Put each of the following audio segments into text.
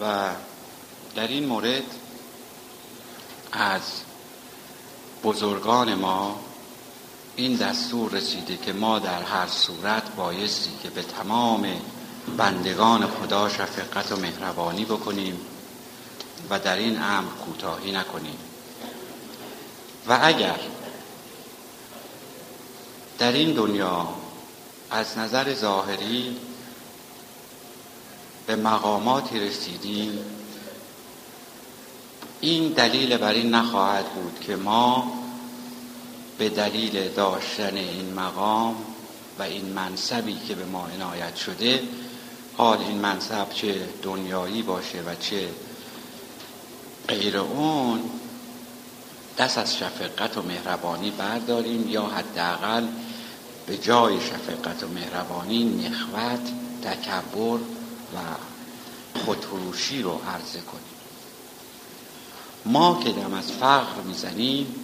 و در این مورد از بزرگان ما این دستور رسیده که ما در هر صورت بایستی که به تمام بندگان خدا شفقت و مهربانی بکنیم و در این امر کوتاهی نکنیم. و اگر در این دنیا از نظر ظاهری به مقاماتی رسیدیم. این دلیل بر این نخواهد بود که ما به دلیل داشتن این مقام و این منصبی که به ما عنایت شده حال این منصب چه دنیایی باشه و چه غیر اون دست از شفقت و مهربانی برداریم یا حداقل به جای شفقت و مهربانی نخوت تکبر و خودفروشی رو عرضه کنیم. ما که دم از فقر می‌زنیم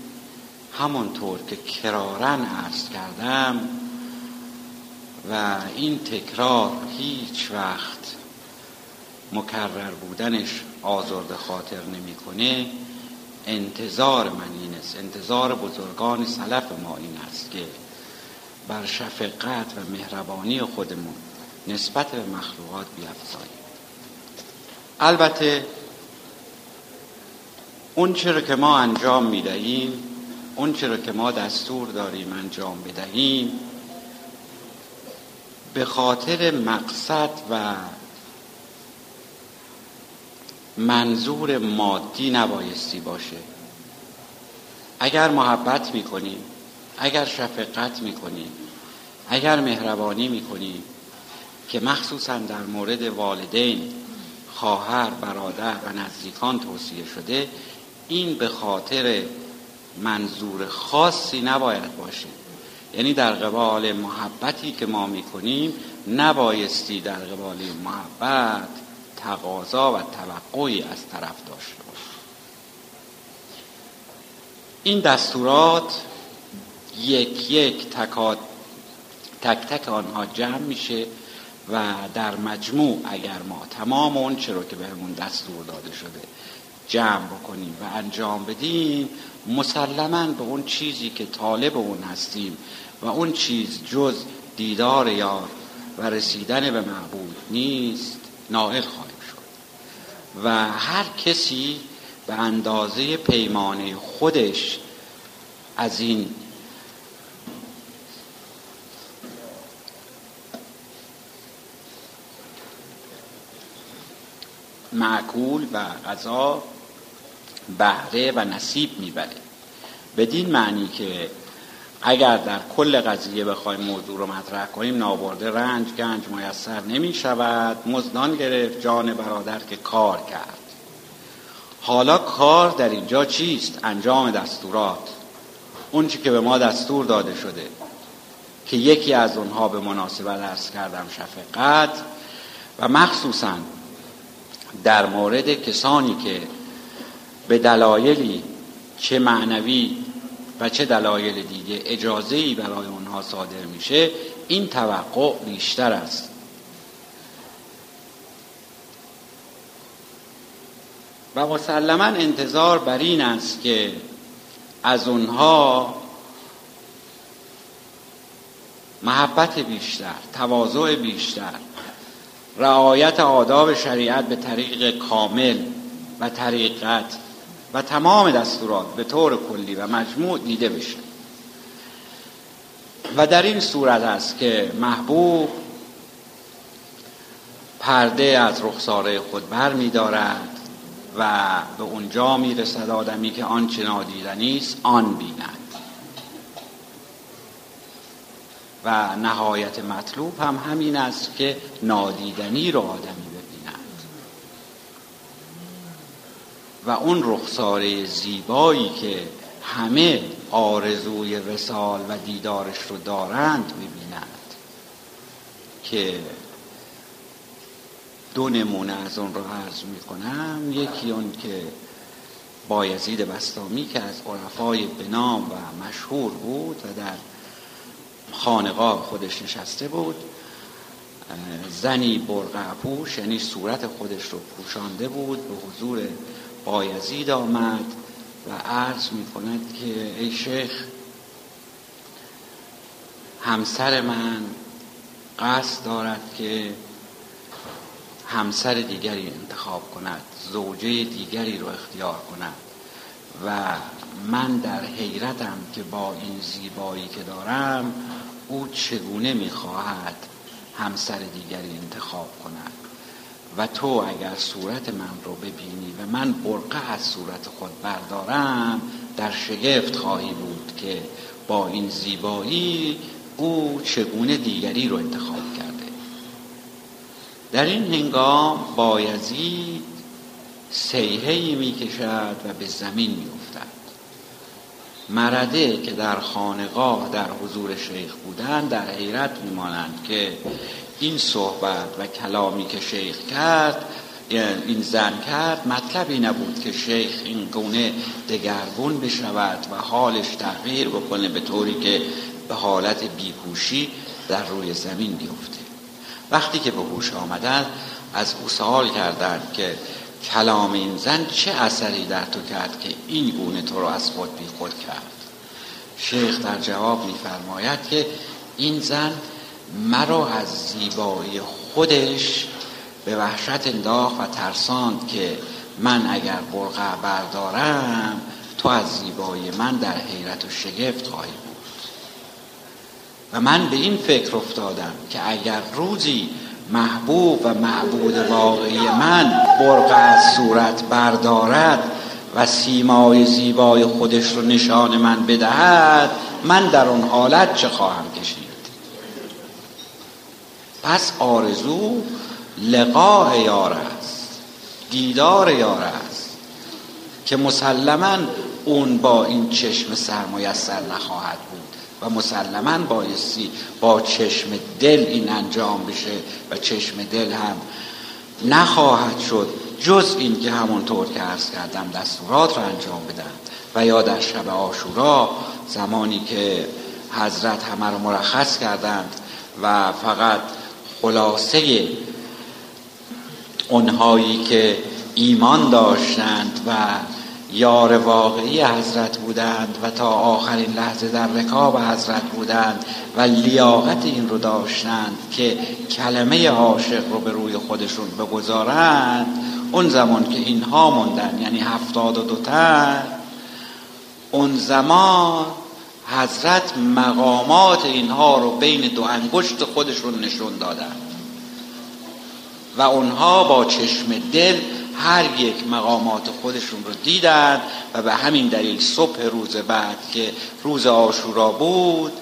همونطور که کرارن عرض کردم و این تکرار هیچ وقت مکرر بودنش آزرد خاطر نمی‌کنه انتظار من این است. انتظار بزرگان سلف ما این است که بر شفقت و مهربانی خودمون نسبت به مخلوقات بیافزاییم. البته اون چرا که ما انجام می‌دهیم اون چرا که ما دستور داریم انجام بدهیم به خاطر مقصد و منظور مادی نبایستی باشه. اگر محبت می‌کنیم اگر شفقت می‌کنیم اگر مهربانی می‌کنیم که مخصوصا در مورد والدین خواهر برادر و نزدیکان توصیه شده این به خاطر منظور خاصی نباید باشه. یعنی در قبال محبتی که ما می‌کنیم نبایستی در قبال محبت تقاضا و توقعی از طرف داشته باشه. این دستورات یک یک تکات تک تک آنها جمع میشه. و در مجموع اگر ما تمام اون چرا که بهمون دستور داده شده جمع بکنیم و انجام بدیم مسلما به اون چیزی که طالب اون هستیم و اون چیز جز دیدار یار و رسیدن به معبود نیست نائل خواهیم شد. و هر کسی به اندازه پیمانه خودش از این معکول و غذا بهره و نصیب می‌بره. بدین معنی که اگر در کل قضیه بخوایم موضوع رو مطرح کنیم نابرده رنج گنج میسر نمی شود مزدان گرفت جان برادر که کار کرد. حالا کار در اینجا چیست؟ انجام دستورات. اون که به ما دستور داده شده که یکی از اونها به مناسبت ارز کردم شفقت و مخصوصا در مورد کسانی که به دلایلی چه معنوی و چه دلایل دیگه اجازه ای برای اونها صادر میشه این توقع بیشتر است. و مسلما انتظار بر این است که از اونها محبت بیشتر تواضع بیشتر رعایت آداب شریعت به طریق کامل و طریقت و تمام دستورات به طور کلی و مجموع دیده بشه. و در این صورت است که محبوب پرده از رخساره خود بر می دارد و به اونجا می رسد آدمی که آنچه نادیدنی است آن بیند. و نهایت مطلوب هم همین است که نادیدنی رو آدمی و اون رخساره زیبایی که همه آرزوی رسال و دیدارش رو دارند می‌بینند که دو نمونه از اون رو عرض می‌کنم. یکی اون که بایزید بستامی که از عرفای بنام و مشهور بود و در خانقاه خودش نشسته بود. زنی برقع پوش یعنی صورت خودش رو پوشانده بود به حضور بایزید آمد و عرض می کند که ای شیخ همسر من قصد دارد که همسر دیگری انتخاب کند زوجه دیگری رو اختیار کند و من در حیرتم که با این زیبایی که دارم او چگونه می‌خواهد همسر دیگری انتخاب کند؟ و تو اگر صورت من رو ببینی و من برقه از صورت خود بردارم در شگفت خواهی بود که با این زیبایی او چگونه دیگری رو انتخاب کرده. در این هنگام بایزید سیهی می کشد و به زمین می افتد مرده که در خانقاه در حضور شیخ بودند در حیرت میمانند که این صحبت و کلامی که شیخ کرد این زن کرد مطلبی نبود که شیخ این گونه دگرگون بشود و حالش تغییر بکنه به طوری که به حالت بیهوشی در روی زمین بیفته. وقتی که به هوش آمدن از او سوال کردند که کلام این زن چه اثری در تو کرد که این گونه تو رو از خود بی خود کرد؟ شیخ در جواب میفرماید که این زن مرا از زیبایی خودش به وحشت انداخت و ترساند که من اگر برقع بردارم تو از زیبایی من در حیرت و شگفت خواهی بود. و من به این فکر افتادم که اگر روزی محبوب و معبود واقعی من برق از صورت بردارد و سیمای زیبای خودش رو نشان من بدهد من در اون حالت چه خواهم کشید؟ پس آرزو لقاء یار است دیدار یار است که مسلما اون با این چشم سرمایسر نخواهد بود. و مسلما بایستی با چشم دل این انجام بشه و چشم دل هم نخواهد شد جز این که همونطور که عرض کردم دستورات رو انجام بدن و یا در شب آشورا زمانی که حضرت همه رو مرخص کردند و فقط خلاصه اونهایی که ایمان داشتند و یار واقعی حضرت بودند و تا آخرین لحظه در رکاب حضرت بودند و لیاقت این رو داشتند که کلمه عاشق رو به روی خودشون بگذارند اون زمان که اینها موندن یعنی هفتاد و دو تن اون زمان حضرت مقامات اینها رو بین دو انگشت خودشون نشون دادن. و اونها با چشم دل هر یک مقامات خودشون رو دیدن و به همین دلیل صبح روز بعد که روز آشورا بود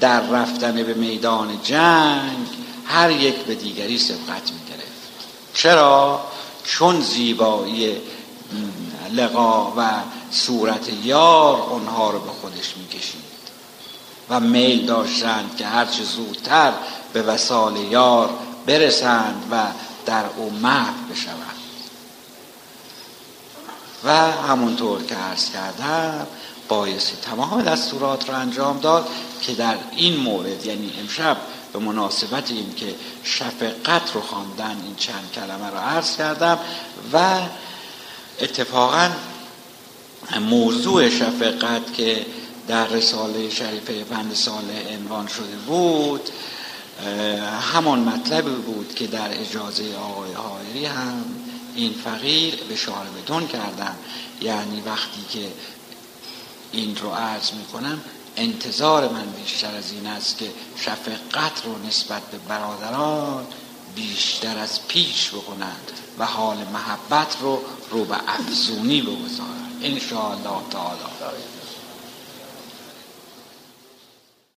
در رفتن به میدان جنگ هر یک به دیگری سبقت می گرفت چرا؟ چون زیبایی لقا و صورت یار اونها رو به خودش می کشید و میل داشتند که هرچه زودتر به وسال یار برسند و در او محو بشوند. و همونطور که عرض کردم بایستی تمام دستورات را انجام داد که در این مورد یعنی امشب به مناسبت این که شفقت رو خواندن این چند کلمه رو عرض کردم و اتفاقا موضوع شفقت که در رساله شریفه بند سال عنوان شده بود همان مطلبی بود که در اجازه آقای حایری هم این فقیر به بدون کردن یعنی وقتی که این رو عرض می‌کنم انتظار من بیشتر از این است که شفقت رو نسبت به برادران بیشتر از پیش بکنند و حال محبت رو رو به افزونی بگذارند. ان تعالی.